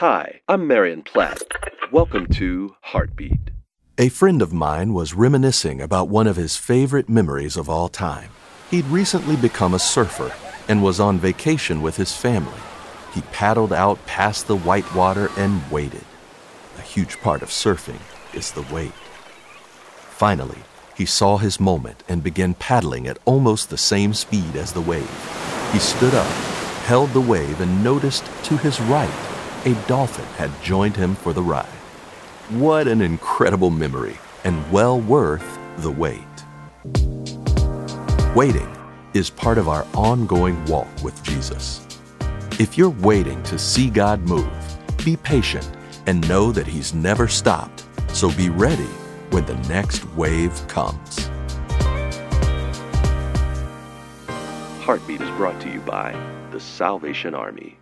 Hi, I'm Marion Platt. Welcome to Heartbeat. A friend of mine was reminiscing about one of his favorite memories of all time. He'd recently become a surfer and was on vacation with his family. He paddled out past the white water and waited. A huge part of surfing is the wait. Finally, he saw his moment and began paddling at almost the same speed as the wave. He stood up, held the wave, and noticed to his right a dolphin had joined him for the ride. What an incredible memory, and well worth the wait. Waiting is part of our ongoing walk with Jesus. If you're waiting to see God move, be patient and know that He's never stopped, so be ready when the next wave comes. Heartbeat is brought to you by the Salvation Army.